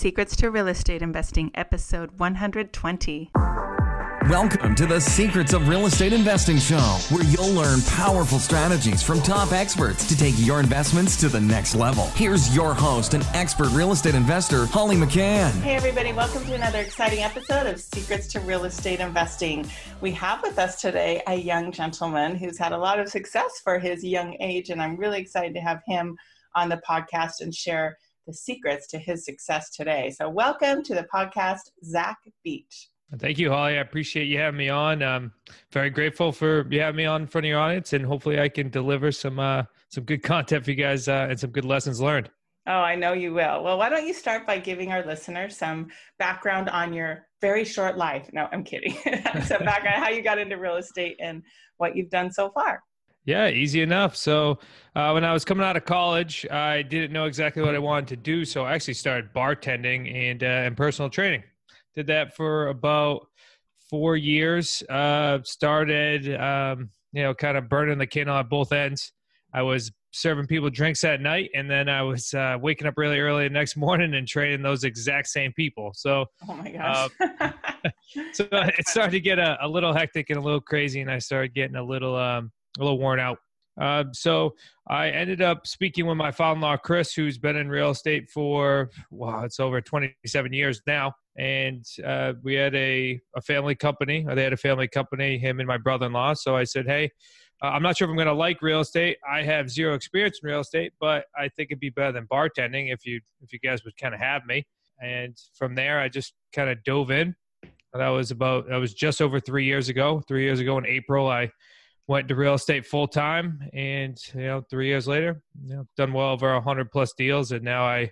Secrets to Real Estate Investing, episode 120. Welcome to the Secrets of Real Estate Investing Show, where you'll learn powerful strategies from top experts to take your investments to the next level. Here's your host and expert real estate investor, Holly McCann. Hey, everybody, welcome to another exciting episode of Secrets to Real Estate Investing. We have with us today a young gentleman who's had a lot of success for his young age, and I'm really excited to have him on the podcast and share the secrets to his success today. So, welcome to the podcast, Zach Beach. Thank you, Holly. I appreciate you having me on. I'm very grateful for you having me on in front of your audience, and hopefully, I can deliver some uh, some good content for you guys uh, and some good lessons learned. Oh, I know you will. Well, why don't you start by giving our listeners some background on your very short life? No, I'm kidding. some background how you got into real estate and what you've done so far. Yeah, easy enough. So, uh, when I was coming out of college, I didn't know exactly what I wanted to do. So, I actually started bartending and uh, and personal training. Did that for about four years. Uh, started, um, you know, kind of burning the candle at both ends. I was serving people drinks at night, and then I was uh, waking up really early the next morning and training those exact same people. So, oh my gosh. Uh, so it started to get a, a, little hectic and a little crazy, and I started getting a little um, a little worn out. Uh, so I ended up speaking with my father-in-law, Chris, who's been in real estate for wow, it's over 27 years now. And uh, we had a, a family company. They had a family company, him and my brother-in-law. So I said, hey, uh, I'm not sure if I'm going to like real estate. I have zero experience in real estate, but I think it'd be better than bartending if you if you guys would kind of have me. And from there, I just kind of dove in. That was about that was just over three years ago. Three years ago in April, I went to real estate full time, and you know, three years later, you know, done well over a hundred plus deals, and now I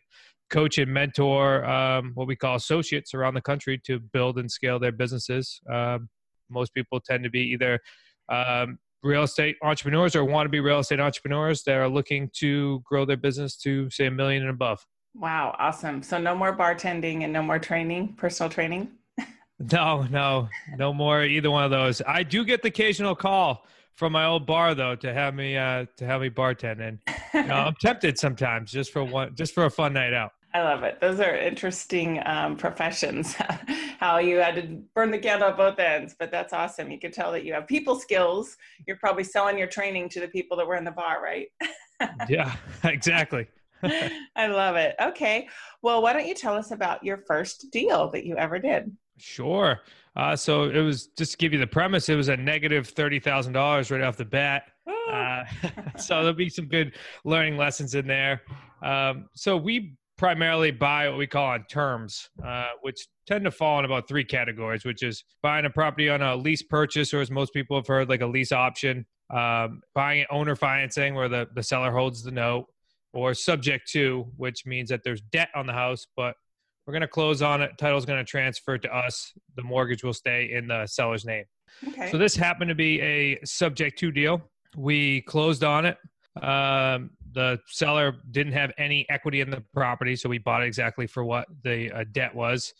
coach and mentor um, what we call associates around the country to build and scale their businesses. Um, most people tend to be either um, real estate entrepreneurs or want to be real estate entrepreneurs that are looking to grow their business to say a million and above. Wow, awesome. So no more bartending and no more training, personal training? no, no, no more either one of those. I do get the occasional call from my old bar though to have me uh, to have me bartend and you know, I'm tempted sometimes just for one just for a fun night out. I love it. Those are interesting um, professions. How you had to burn the candle at both ends, but that's awesome. You can tell that you have people skills. You're probably selling your training to the people that were in the bar, right? yeah, exactly. I love it. Okay. Well, why don't you tell us about your first deal that you ever did? Sure. Uh, so it was just to give you the premise. It was a negative thirty thousand dollars right off the bat. Uh, so there'll be some good learning lessons in there. Um, so we primarily buy what we call on terms, uh, which tend to fall in about three categories, which is buying a property on a lease purchase, or as most people have heard, like a lease option, um, buying owner financing, where the, the seller holds the note, or subject to, which means that there's debt on the house, but we're going to close on it. Title's going to transfer to us. The mortgage will stay in the seller's name. Okay. So this happened to be a subject to deal. We closed on it. Um, the seller didn't have any equity in the property, so we bought it exactly for what the uh, debt was.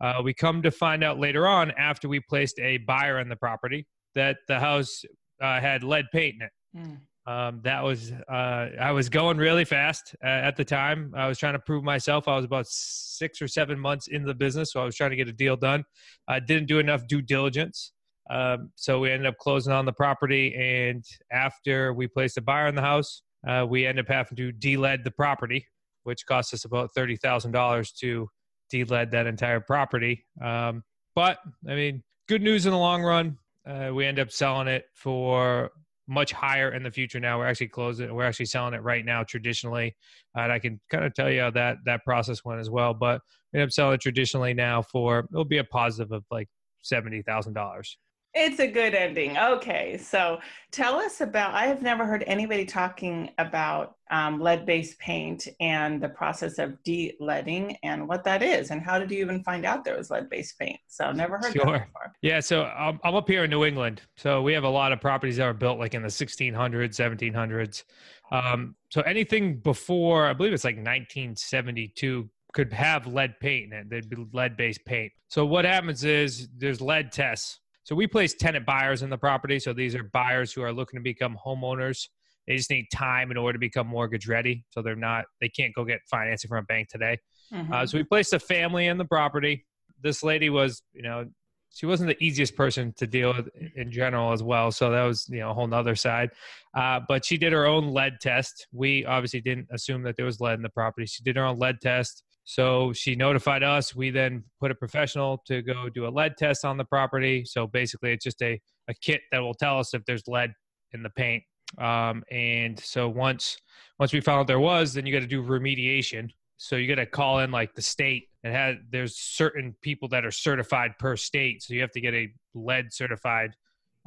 Uh, we come to find out later on, after we placed a buyer in the property, that the house uh, had lead paint in it. Mm. Um, that was uh, I was going really fast uh, at the time. I was trying to prove myself. I was about six or seven months in the business, so I was trying to get a deal done. I didn't do enough due diligence, um, so we ended up closing on the property. And after we placed a buyer in the house, uh, we ended up having to de-lead the property, which cost us about thirty thousand dollars to de-lead that entire property. Um, but I mean, good news in the long run. Uh, we end up selling it for much higher in the future. Now we're actually closing. We're actually selling it right now traditionally, and I can kind of tell you how that that process went as well. But we end up selling it traditionally now for it'll be a positive of like seventy thousand dollars. It's a good ending. Okay, so tell us about. I have never heard anybody talking about um, lead-based paint and the process of de-leading and what that is, and how did you even find out there was lead-based paint? So never heard sure. that before. Yeah, so I'm, I'm up here in New England, so we have a lot of properties that were built like in the 1600s, 1700s. Um, so anything before, I believe it's like 1972 could have lead paint in it. They'd be lead based paint. So what happens is there's lead tests so we place tenant buyers in the property. So these are buyers who are looking to become homeowners. They just need time in order to become mortgage ready. So they're not, they can't go get financing from a bank today. Mm-hmm. Uh, so we placed a family in the property. This lady was, you know, she wasn't the easiest person to deal with in general as well. So that was, you know, a whole nother side. Uh, but she did her own lead test. We obviously didn't assume that there was lead in the property. She did her own lead test. So she notified us. We then put a professional to go do a lead test on the property. So basically, it's just a, a kit that will tell us if there's lead in the paint. Um, and so once once we found there was, then you got to do remediation. So you got to call in like the state and had there's certain people that are certified per state. So you have to get a lead certified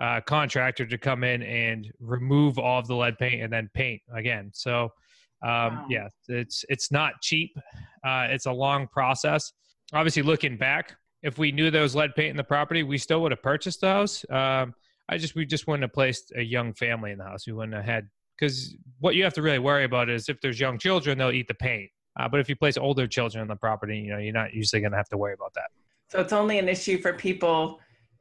uh, contractor to come in and remove all of the lead paint and then paint again. So um, wow. yeah, it's it's not cheap. Uh, it's a long process. Obviously, looking back, if we knew there was lead paint in the property, we still would have purchased the house. Um, I just we just wouldn't have placed a young family in the house. We wouldn't have had because what you have to really worry about is if there's young children, they'll eat the paint. Uh, but if you place older children on the property, you know you're not usually going to have to worry about that. So it's only an issue for people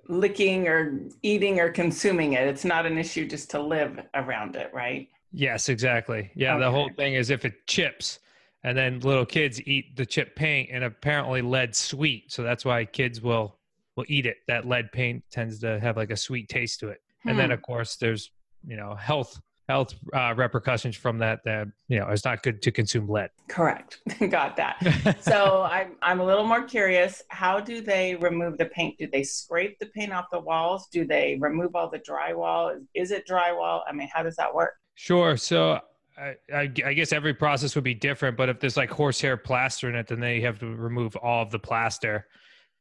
licking or eating or consuming it. It's not an issue just to live around it, right? Yes, exactly. Yeah, okay. the whole thing is if it chips and then little kids eat the chip paint and apparently lead sweet. So that's why kids will will eat it. That lead paint tends to have like a sweet taste to it. Hmm. And then hmm. of course there's, you know, health health uh, repercussions from that that you know it's not good to consume lead correct got that so I'm, I'm a little more curious how do they remove the paint do they scrape the paint off the walls do they remove all the drywall is, is it drywall i mean how does that work sure so I, I, I guess every process would be different but if there's like horsehair plaster in it then they have to remove all of the plaster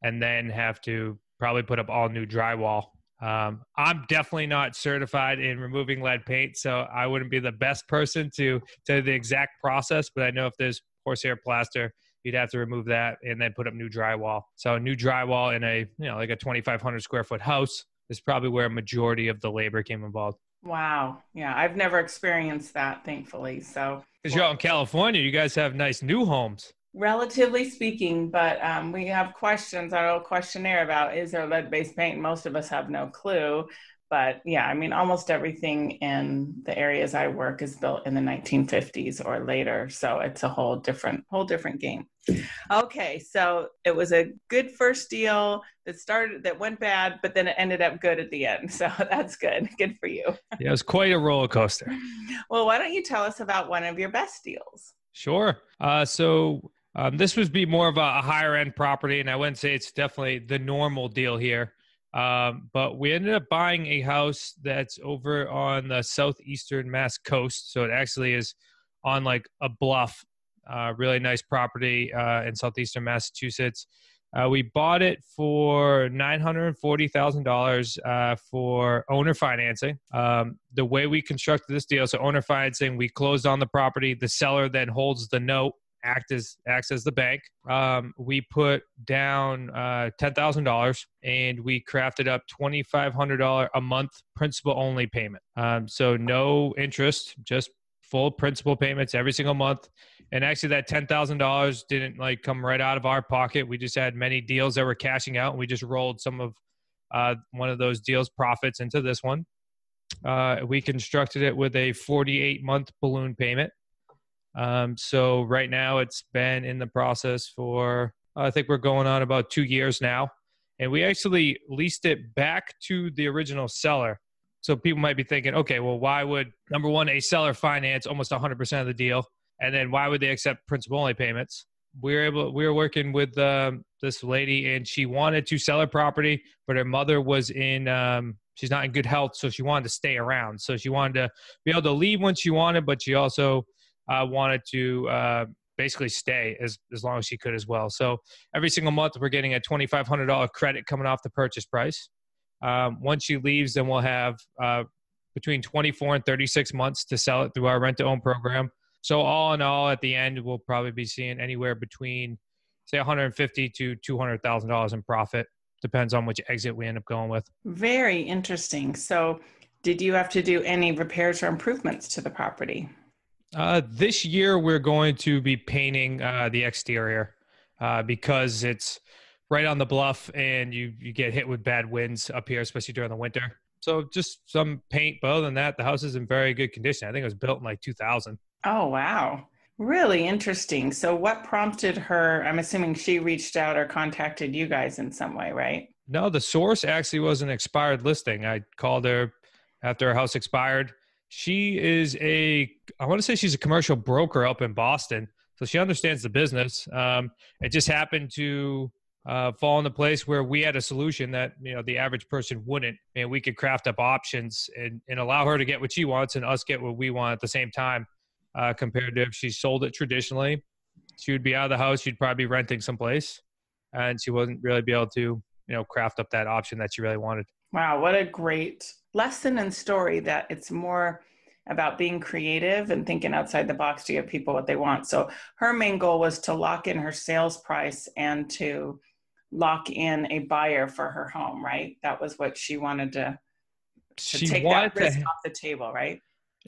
and then have to probably put up all new drywall um, I'm definitely not certified in removing lead paint, so I wouldn't be the best person to you the exact process. But I know if there's horsehair plaster, you'd have to remove that and then put up new drywall. So new drywall in a you know like a 2,500 square foot house is probably where a majority of the labor came involved. Wow. Yeah, I've never experienced that, thankfully. So because you're out in California, you guys have nice new homes relatively speaking, but um, we have questions, our little questionnaire about is there lead based paint? Most of us have no clue. But yeah, I mean, almost everything in the areas I work is built in the 1950s or later. So it's a whole different, whole different game. Okay, so it was a good first deal that started, that went bad, but then it ended up good at the end. So that's good. Good for you. Yeah, it was quite a roller coaster. well, why don't you tell us about one of your best deals? Sure. Uh, so um, this would be more of a, a, higher end property, and I wouldn't say it's definitely the normal deal here. Um, but we ended up buying a house that's over on the southeastern Mass coast, so it actually is on like a bluff. Uh, really nice property uh, in southeastern Massachusetts. Uh, we bought it for nine hundred and forty thousand uh, dollars for owner financing. Um, the way we constructed this deal, so owner financing, we closed on the property. The seller then holds the note act as acts as the bank. Um, we put down uh, ten thousand dollars, and we crafted up twenty five hundred dollar a month principal only payment. Um, so no interest, just full principal payments every single month. And actually, that ten thousand dollars didn't like come right out of our pocket. We just had many deals that were cashing out, and we just rolled some of uh, one of those deals profits into this one. Uh, we constructed it with a 48 month balloon payment. Um, so right now it's been in the process for, I think we're going on about two years now. And we actually leased it back to the original seller. So people might be thinking, okay, well, why would number one, a seller finance almost 100% of the deal? And then why would they accept principal only payments? We were able, we were working with um, this lady and she wanted to sell her property, but her mother was in, um, she's not in good health. So she wanted to stay around. So she wanted to be able to leave when she wanted, but she also uh, wanted to uh, basically stay as, as long as she could as well. So every single month, we're getting a $2,500 credit coming off the purchase price. Um, once she leaves, then we'll have uh, between 24 and 36 months to sell it through our rent to own program. So all in all, at the end, we'll probably be seeing anywhere between say 150 to 200 thousand dollars in profit. Depends on which exit we end up going with. Very interesting. So, did you have to do any repairs or improvements to the property? Uh, this year, we're going to be painting uh, the exterior uh, because it's right on the bluff and you, you get hit with bad winds up here, especially during the winter. So just some paint. But other than that, the house is in very good condition. I think it was built in like 2000. Oh, wow. Really interesting. So, what prompted her? I'm assuming she reached out or contacted you guys in some way, right? No, the source actually was an expired listing. I called her after her house expired. She is a, I want to say she's a commercial broker up in Boston. So she understands the business. Um, it just happened to uh, fall into place where we had a solution that you know the average person wouldn't, and we could craft up options and, and allow her to get what she wants and us get what we want at the same time uh, compared to if she sold it traditionally. She would be out of the house. She'd probably be renting someplace, and she wouldn't really be able to, you know, craft up that option that she really wanted. Wow, what a great lesson and story that it's more about being creative and thinking outside the box to give people what they want. So her main goal was to lock in her sales price and to lock in a buyer for her home, right? That was what she wanted to, to she take that risk to, off the table, right?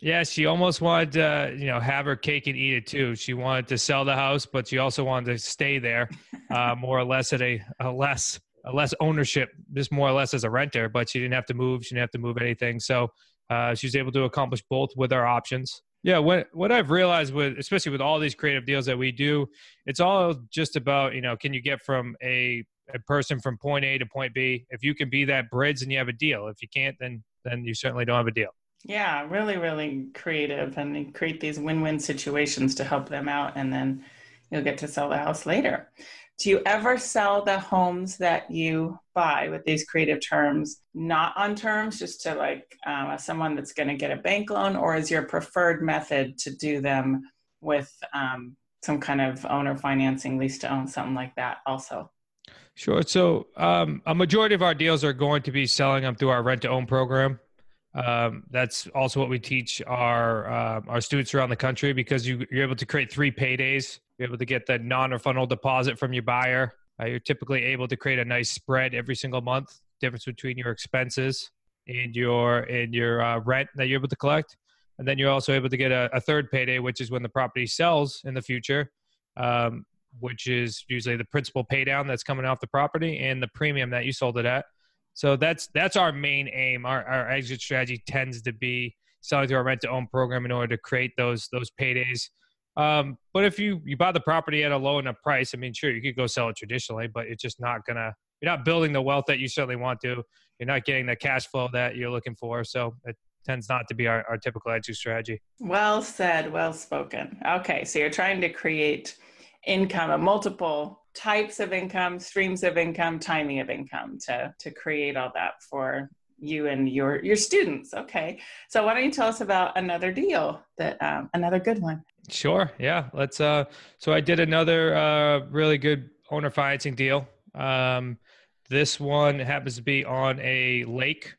Yeah, she almost wanted to, you know, have her cake and eat it too. She wanted to sell the house, but she also wanted to stay there, uh, more or less at a, a less less ownership, just more or less as a renter. But she didn't have to move. She didn't have to move anything. So uh, she was able to accomplish both with our options. Yeah, what what I've realized with especially with all these creative deals that we do, it's all just about you know can you get from a a person from point A to point B. If you can be that bridge, then you have a deal. If you can't, then then you certainly don't have a deal. Yeah, really, really creative and create these win win situations to help them out. And then you'll get to sell the house later. Do you ever sell the homes that you buy with these creative terms, not on terms, just to like um, someone that's going to get a bank loan, or is your preferred method to do them with um, some kind of owner financing, lease to own, something like that also? Sure. So um, a majority of our deals are going to be selling them through our rent to own program. Um, that's also what we teach our uh, our students around the country because you, are able to create three paydays. You're able to get the non-refundable deposit from your buyer. Uh, you're typically able to create a nice spread every single month. Difference between your expenses and your and your uh, rent that you're able to collect, and then you're also able to get a, a third payday, which is when the property sells in the future. Um, which is usually the principal paydown that's coming off the property and the premium that you sold it at so that's that's our main aim. Our our exit strategy tends to be selling through our rent to own program in order to create those those paydays. Um, but if you you buy the property at a low enough price, I mean, sure, you could go sell it traditionally, but it's just not gonna. You're not building the wealth that you certainly want to. You're not getting the cash flow that you're looking for. So it tends not to be our, our typical exit strategy. Well said. Well spoken. Okay, so you're trying to create income, a multiple types of income, streams of income, timing of income to, to create all that for you and your your students. Okay, so why don't you tell us about another deal that um, another good one? Sure. Yeah. Let's. Uh, so I did another uh, really good owner financing deal. Um, this one happens to be on a lake.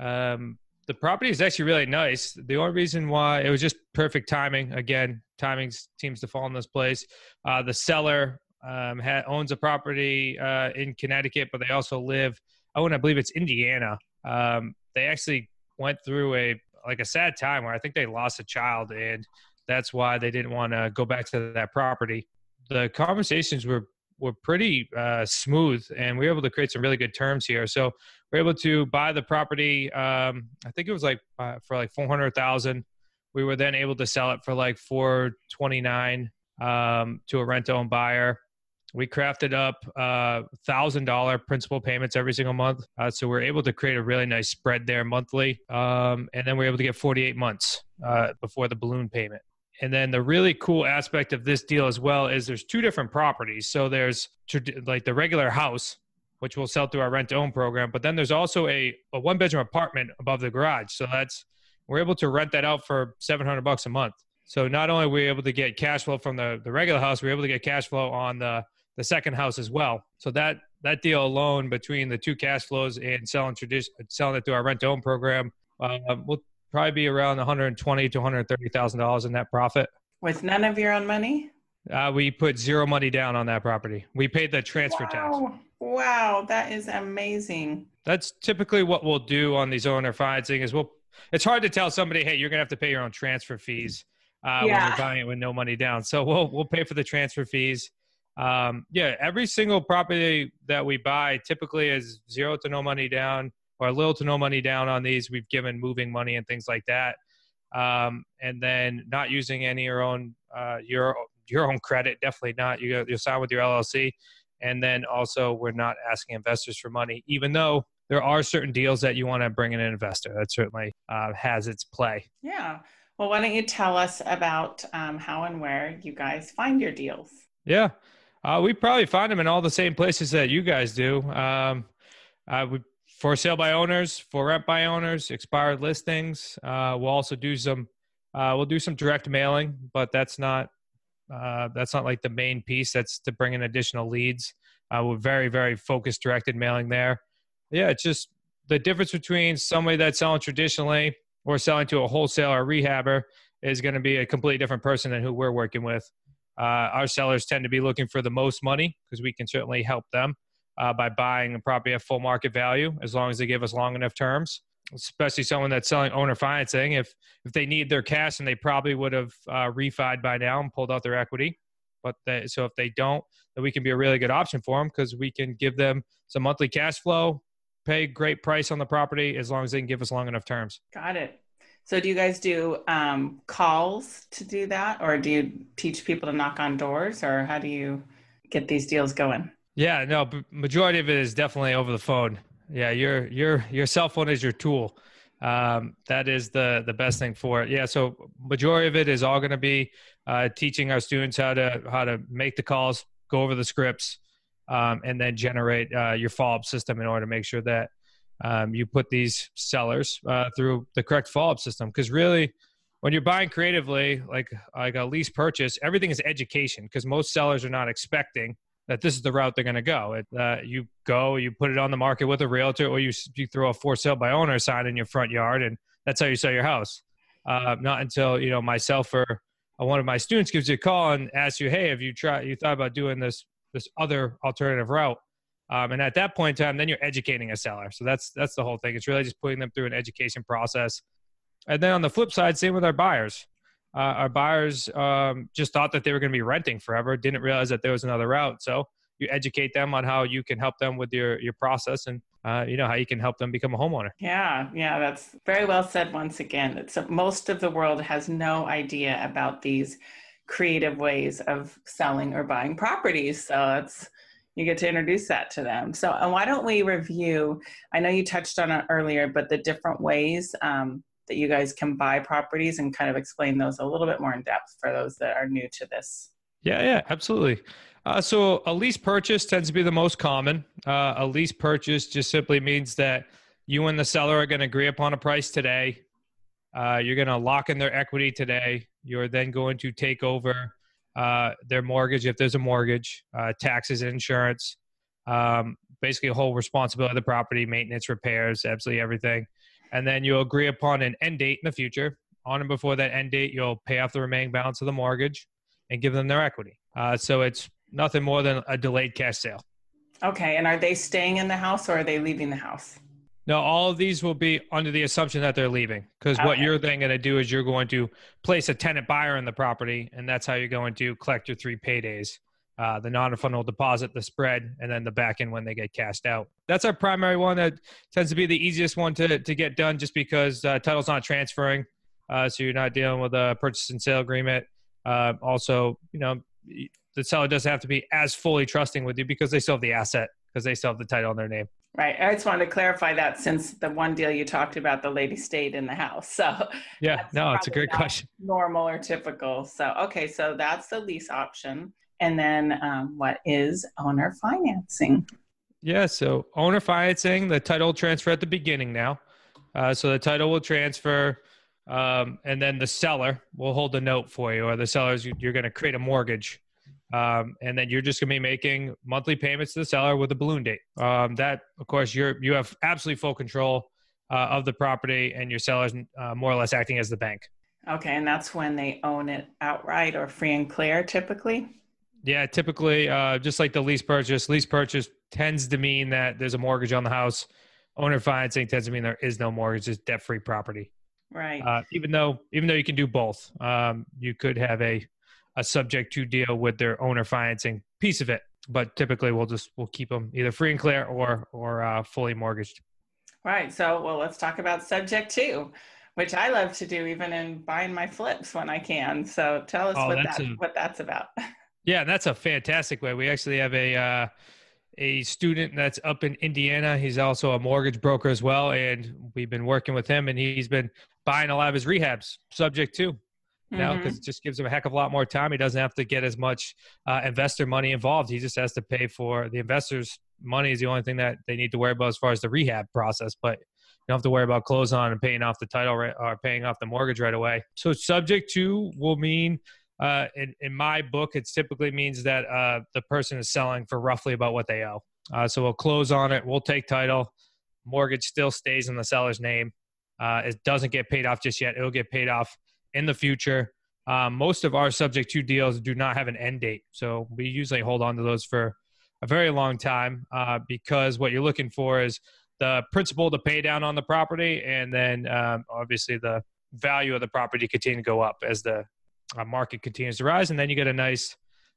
Um, the property is actually really nice. The only reason why it was just perfect timing. Again, timing seems to fall in this place. Uh, the seller um, ha- owns a property uh, in Connecticut, but they also live. Oh, and I believe it's Indiana. Um, they actually went through a like a sad time where I think they lost a child, and that's why they didn't want to go back to that property. The conversations were were pretty uh, smooth, and we were able to create some really good terms here. So we're able to buy the property. Um, I think it was like uh, for like four hundred thousand. We were then able to sell it for like four twenty nine um, to a rent own buyer. We crafted up uh, thousand dollar principal payments every single month, uh, so we're able to create a really nice spread there monthly, um, and then we're able to get 48 months uh, before the balloon payment. And then the really cool aspect of this deal as well is there's two different properties. So there's like the regular house, which we'll sell through our rent to own program, but then there's also a, a one bedroom apartment above the garage. So that's we're able to rent that out for 700 bucks a month. So not only are we able to get cash flow from the, the regular house, we're able to get cash flow on the the second house as well. So that that deal alone between the two cash flows and selling tradition selling it through our rent to own program uh, will probably be around 120 to 130 thousand dollars in net profit. With none of your own money. Uh, we put zero money down on that property. We paid the transfer wow. tax. Wow, that is amazing. That's typically what we'll do on these owner financing is we'll. It's hard to tell somebody, hey, you're gonna have to pay your own transfer fees uh, yeah. when you're buying it with no money down. So we'll we'll pay for the transfer fees um, yeah, every single property that we buy typically is zero to no money down or little to no money down on these. We've given moving money and things like that. um, and then not using any your own uh, your your own credit. Definitely not. You you sign with your LLC, and then also we're not asking investors for money, even though there are certain deals that you want to bring in an investor. That certainly uh, has its play. Yeah. Well, why don't you tell us about um, how and where you guys find your deals? Yeah. Uh, we probably find them in all the same places that you guys do. Um, uh, we for sale by owners, for rent by owners, expired listings. Uh, we'll also do some. Uh, we'll do some direct mailing, but that's not uh, that's not like the main piece. That's to bring in additional leads. Uh, we're very very focused directed mailing there. Yeah, it's just the difference between somebody that's selling traditionally or selling to a wholesaler or rehabber is going to be a completely different person than who we're working with. Uh, our sellers tend to be looking for the most money because we can certainly help them uh, by buying a property at full market value as long as they give us long enough terms. Especially someone that's selling owner financing, if if they need their cash and they probably would have uh, refied by now and pulled out their equity, but they, so if they don't, then we can be a really good option for them because we can give them some monthly cash flow, pay great price on the property as long as they can give us long enough terms. Got it. So do you guys do um, calls to do that, or do you teach people to knock on doors, or how do you get these deals going? Yeah, no, majority of it is definitely over the phone. Yeah, your your your cell phone is your tool. Um, that is the the best thing for it. Yeah, so majority of it is all going to be uh, teaching our students how to how to make the calls, go over the scripts, um, and then generate uh, your follow up system in order to make sure that um, you put these sellers uh, through the correct follow up system. Because really, when you're buying creatively, like like a lease purchase, everything is education. Because most sellers are not expecting that this is the route they're going to go. It, uh, you go, you put it on the market with a realtor, or you you throw a for sale by owner sign in your front yard, and that's how you sell your house. Uh, not until you know myself or one of my students gives you a call and asks you, "Hey, have you tried? You thought about doing this this other alternative route?" Um, and at that point in time, then you're educating a seller. So that's that's the whole thing. It's really just putting them through an education process. And then on the flip side, same with our buyers uh, our buyers um, just thought that they were going to be renting forever, didn't realize that there was another route. So you educate them on how you can help them with your your process and uh, you know how you can help them become a homeowner. Yeah, yeah, that's very well said. Once again, it's most of the world has no idea about these creative ways of selling or buying properties. So it's you get to introduce that to them. So, and why don't we review? I know you touched on it earlier, but the different ways um, that you guys can buy properties and kind of explain those a little bit more in depth for those that are new to this. Yeah, yeah, absolutely. Uh, so a lease purchase tends to be the most common. Uh, a lease purchase just simply means that you and the seller are going to agree upon a price today. Uh, you're going to lock in their equity today. You're then going to take over uh, their mortgage if there's a mortgage, uh, taxes, insurance, um, basically a whole responsibility of the property, maintenance, repairs, absolutely everything and then you'll agree upon an end date in the future. On and before that end date, you'll pay off the remaining balance of the mortgage and give them their equity. Uh, so it's nothing more than a delayed cash sale. Okay, and are they staying in the house or are they leaving the house? No, all of these will be under the assumption that they're leaving. Because what you're then going to do is you're going to place a tenant buyer in the property, and that's how you're going to collect your three paydays uh, the non-refundable deposit, the spread, and then the back end when they get cashed out. That's our primary one. That tends to be the easiest one to to get done, just because uh, title's not transferring, uh, so you're not dealing with a purchase and sale agreement. Uh, also, you know, the seller doesn't have to be as fully trusting with you because they still have the asset because they still have the title in their name. Right. I just wanted to clarify that since the one deal you talked about, the lady stayed in the house. So yeah, no, it's a great question. Normal or typical. So okay, so that's the lease option. And then um, what is owner financing? Yeah, so owner financing, the title transfer at the beginning now. Uh, so the title will transfer, um, and then the seller will hold the note for you, or the sellers you're going to create a mortgage, um, and then you're just going to be making monthly payments to the seller with a balloon date. Um, that, of course, you're you have absolutely full control uh, of the property, and your seller's uh, more or less acting as the bank. Okay, and that's when they own it outright or free and clear, typically. Yeah, typically, uh, just like the lease purchase, lease purchase tends to mean that there's a mortgage on the house. Owner financing tends to mean there is no mortgage; it's debt-free property. Right. Uh, even though, even though you can do both, um, you could have a a subject to deal with their owner financing piece of it. But typically, we'll just we'll keep them either free and clear or or uh, fully mortgaged. Right. So, well, let's talk about subject to, which I love to do even in buying my flips when I can. So tell us oh, what, that, a, what that's about. Yeah, And that's a fantastic way. We actually have a uh, a student that's up in Indiana. He's also a mortgage broker as well, and we've been working with him, and he's been buying a lot of his rehabs subject to now because mm-hmm. it just gives him a heck of a lot more time. He doesn't have to get as much uh, investor money involved. He just has to pay for the investors' money is the only thing that they need to worry about as far as the rehab process. But you don't have to worry about close on and paying off the title right, or paying off the mortgage right away. So subject to will mean uh, in, in my book, it typically means that uh, the person is selling for roughly about what they owe. Uh, so we'll close on it. We'll take title. Mortgage still stays in the seller's name. Uh, it doesn't get paid off just yet. It'll get paid off in the future. Um, most of our subject to deals do not have an end date. So we usually hold on to those for a very long time uh, because what you're looking for is the principal to pay down on the property, and then um, obviously the value of the property continue to go up as the uh, market continues to rise, and then you get a nice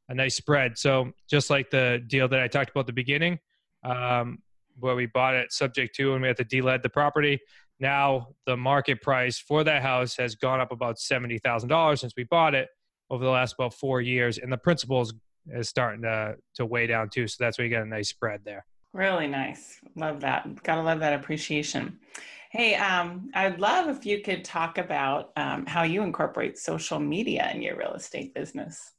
a nice spread. So just like the deal that I talked about at the beginning, um, where we bought it subject to and we had to de-lead the property. Now the market price for that house has gone up about seventy thousand dollars since we bought it over the last about four years, and the principal is, is starting to to weigh down too. So that's where you get a nice spread there. Really nice. Love that. Gotta love that appreciation. Hey, um, I'd love if you could talk about um, how you incorporate social media in your real estate business.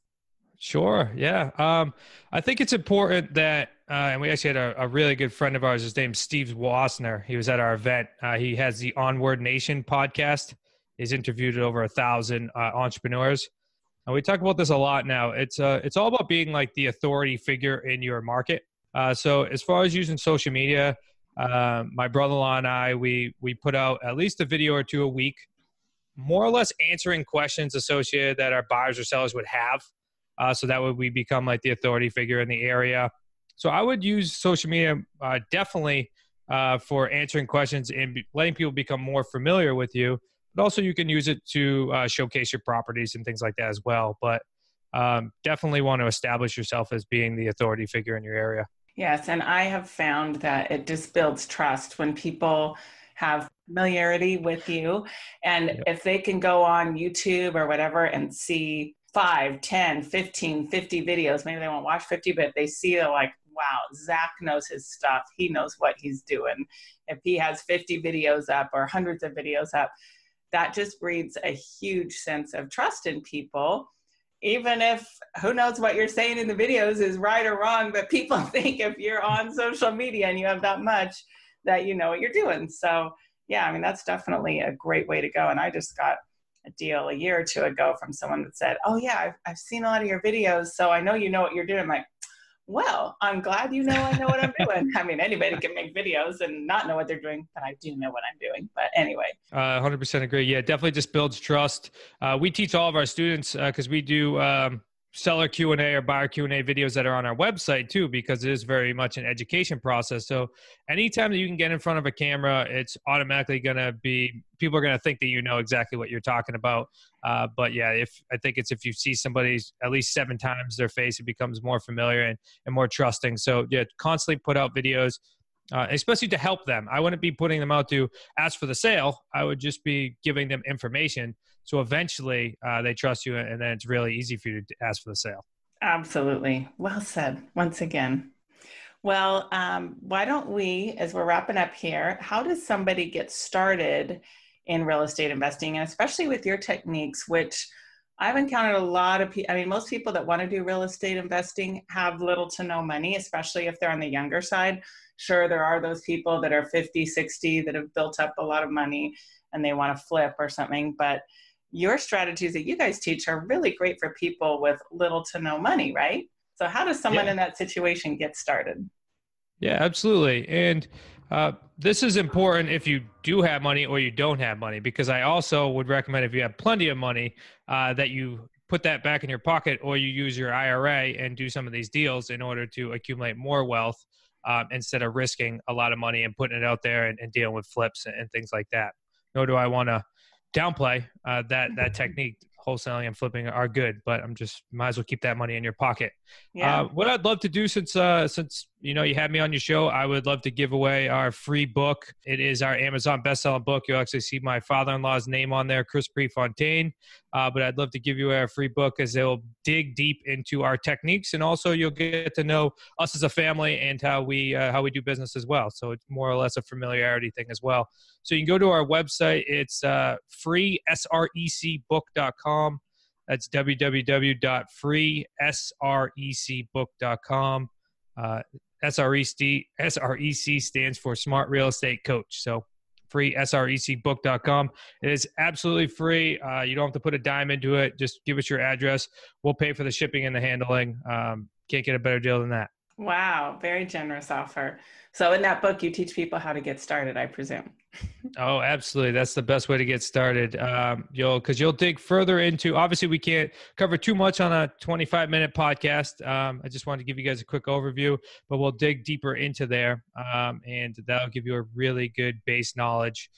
Sure. Yeah. Um, I think it's important that, uh, and we actually had a, a, really good friend of ours. His name's Steve Woessner. He was at our event. Uh, he has the Onward Nation podcast. He's interviewed over a thousand uh, entrepreneurs, and we talk about this a lot now. It's uh, it's all about being like the authority figure in your market. Uh, so as far as using social media, uh, my brother-in-law and I, we we put out at least a video or two a week, more or less answering questions associated that our buyers or sellers would have. So that way we become like the authority figure in the area. So I would use social media uh, definitely uh, for answering questions and letting people become more familiar with you. But also you can use it to uh, showcase your properties and things like that as well. But um, definitely want to establish yourself as being the authority figure in your area. Yes, and I have found that it just builds trust when people have familiarity with you. And yep. if they can go on YouTube or whatever and see 5, 10, 15, 50 videos, maybe they won't watch 50, but they see it like, wow, Zach knows his stuff. He knows what he's doing. If he has 50 videos up or hundreds of videos up, that just breeds a huge sense of trust in people even if who knows what you're saying in the videos is right or wrong, but people think if you're on social media and you have that much that you know what you're doing. So yeah, I mean that's definitely a great way to go. And I just got a deal a year or two ago from someone that said, "Oh yeah, I've, I've seen a lot of your videos, so I know you know what you're doing." I'm like, well, I'm glad you know I know what I'm doing. I mean, anybody can make videos and not know what they're doing, but I do know what I'm doing. But anyway, uh, 100% agree. Yeah, definitely just builds trust. Uh, we teach all of our students because uh, we do um, seller q&a or buyer q&a videos that are on our website too because it is very much an education process so anytime that you can get in front of a camera it's automatically going to be people are going to think that you know exactly what you're talking about uh, but yeah if i think it's if you see somebody at least seven times their face it becomes more familiar and, and more trusting so yeah constantly put out videos uh, especially to help them. I wouldn't be putting them out to ask for the sale. I would just be giving them information. So eventually uh, they trust you, and then it's really easy for you to ask for the sale. Absolutely. Well said once again. Well, um, why don't we, as we're wrapping up here, how does somebody get started in real estate investing, and especially with your techniques, which I've encountered a lot of people. I mean, most people that want to do real estate investing have little to no money, especially if they're on the younger side. Sure, there are those people that are 50, 60 that have built up a lot of money and they want to flip or something. But your strategies that you guys teach are really great for people with little to no money, right? So, how does someone yeah. in that situation get started? Yeah, absolutely. And uh, this is important if you do have money or you don't have money, because I also would recommend if you have plenty of money uh, that you put that back in your pocket or you use your IRA and do some of these deals in order to accumulate more wealth um, instead of risking a lot of money and putting it out there and, and dealing with flips and, and, things like that. Nor do I want to downplay uh, that that technique. Wholesaling and flipping are good, but I'm just might as well keep that money in your pocket. Yeah. Uh, what I'd love to do since uh, since you know you had me on your show, I would love to give away our free book. It is our Amazon best-selling book. You'll actually see my father-in-law's name on there, Chris Prefontaine. Uh, but I'd love to give you our free book as they'll dig deep into our techniques, and also you'll get to know us as a family and how we uh, how we do business as well. So it's more or less a familiarity thing as well. So you can go to our website. It's uh, freesrecbook.com. That's www.freesrecbook.com. Uh, SREC, SREC stands for Smart Real Estate Coach. So freesrecbook.com. It is absolutely free. Uh, you don't have to put a dime into it. Just give us your address. We'll pay for the shipping and the handling. Um, can't get a better deal than that. Wow, very generous offer. So, in that book, you teach people how to get started, I presume. oh, absolutely. That's the best way to get started. Um, you'll because you'll dig further into. Obviously, we can't cover too much on a 25 minute podcast. Um, I just wanted to give you guys a quick overview, but we'll dig deeper into there, um, and that'll give you a really good base knowledge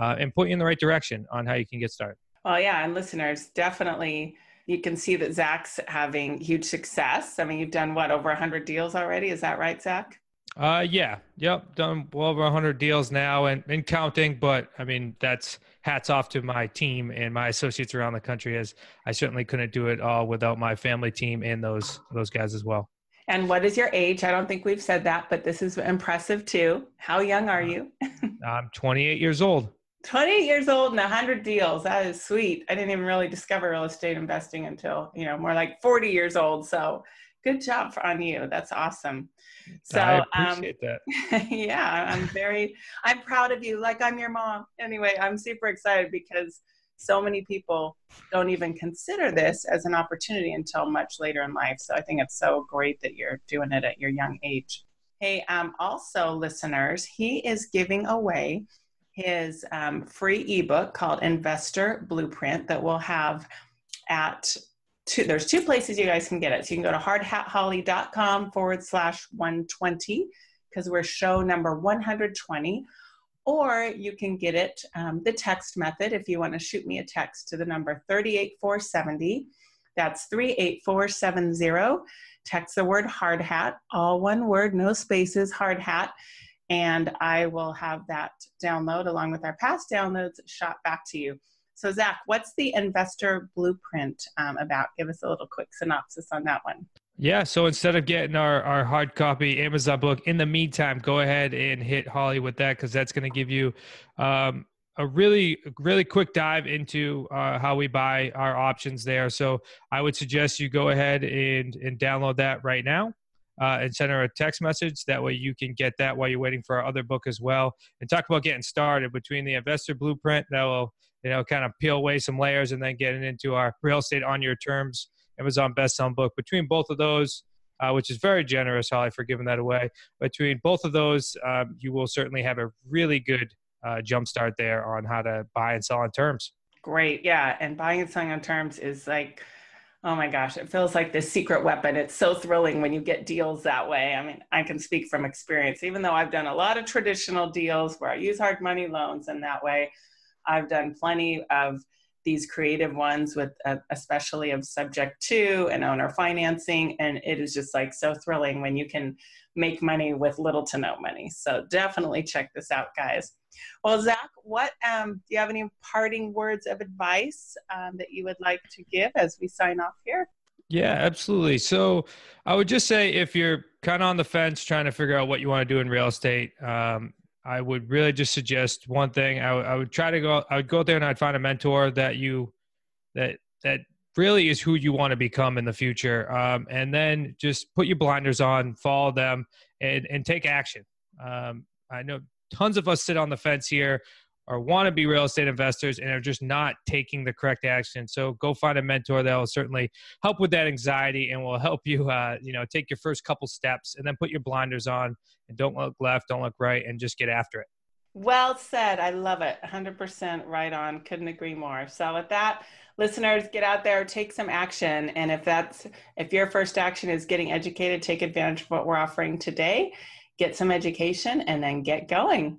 uh, and point you in the right direction on how you can get started. Well, yeah, and listeners, definitely you can see that Zach's having huge success. I mean, you've done what over 100 deals already? Is that right, Zach? Uh, yeah, yep, done well over 100 deals now and, and counting. But I mean, that's hats off to my team and my associates around the country, as I certainly couldn't do it all without my family team and those those guys as well. And what is your age? I don't think we've said that, but this is impressive too. How young are you? I'm 28 years old. 28 years old and 100 deals. That is sweet. I didn't even really discover real estate investing until, you know, more like 40 years old. So good job on you. That's awesome. So I appreciate um, that. yeah, I'm very, I'm proud of you. Like I'm your mom. Anyway, I'm super excited because so many people don't even consider this as an opportunity until much later in life. So I think it's so great that you're doing it at your young age. Hey, um, also listeners, he is giving away his um, free ebook called Investor Blueprint that we'll have at two, there's two places you guys can get it. So you can go to hardhatholly.com forward slash 120 because we're show number 120. Or you can get it um, the text method if you want to shoot me a text to the number 38470. That's 38470. Text the word hard hat, all one word, no spaces, hard hat and I will have that download along with our past downloads shot back to you. So, Zach, what's the investor blueprint um, about? Give us a little quick synopsis on that one. Yeah, so instead of getting our, our hard copy Amazon book, in the meantime, go ahead and hit Holly with that because that's going to give you um, a really, really quick dive into uh, how we buy our options there. So I would suggest you go ahead and, and download that right now uh, and send her a text message. That way you can get that while you're waiting for our other book as well. And talk about getting started between the investor blueprint that will, you know, kind of peel away some layers and then getting into our real estate on your terms Amazon best-selling book. Between both of those, uh, which is very generous, Holly, for giving that away. Between both of those, um, you will certainly have a really good uh, jump start there on how to buy and sell on terms. Great. Yeah. And buying and selling on terms is like – Oh my gosh, it feels like this secret weapon. It's so thrilling when you get deals that way. I mean, I can speak from experience, even though I've done a lot of traditional deals where I use hard money loans in that way. I've done plenty of these creative ones with uh, especially of subject to and owner financing and it is just like so thrilling when you can make money with little to no money so definitely check this out guys well, Zach, what um, do you have any parting words of advice um, that you would like to give as we sign off here? Yeah, absolutely. So I would just say if you're kind of on the fence trying to figure out what you want to do in real estate, um, I would really just suggest one thing. I, would try to go. I would go there and I'd find a mentor that you that that really is who you want to become in the future, um, and then just put your blinders on, follow them, and and take action. Um, I know tons of us sit on the fence here or want to be real estate investors and are just not taking the correct action. So go find a mentor that will certainly help with that anxiety and will help you, uh, you know, take your first couple steps and then put your blinders on and don't look left, don't look right, and just get after it. Well said. I love it. 100% right on. Couldn't agree more. So with that, listeners, get out there, take some action. And if that's if your first action is getting educated, take advantage of what we're offering today get some education, and then get going.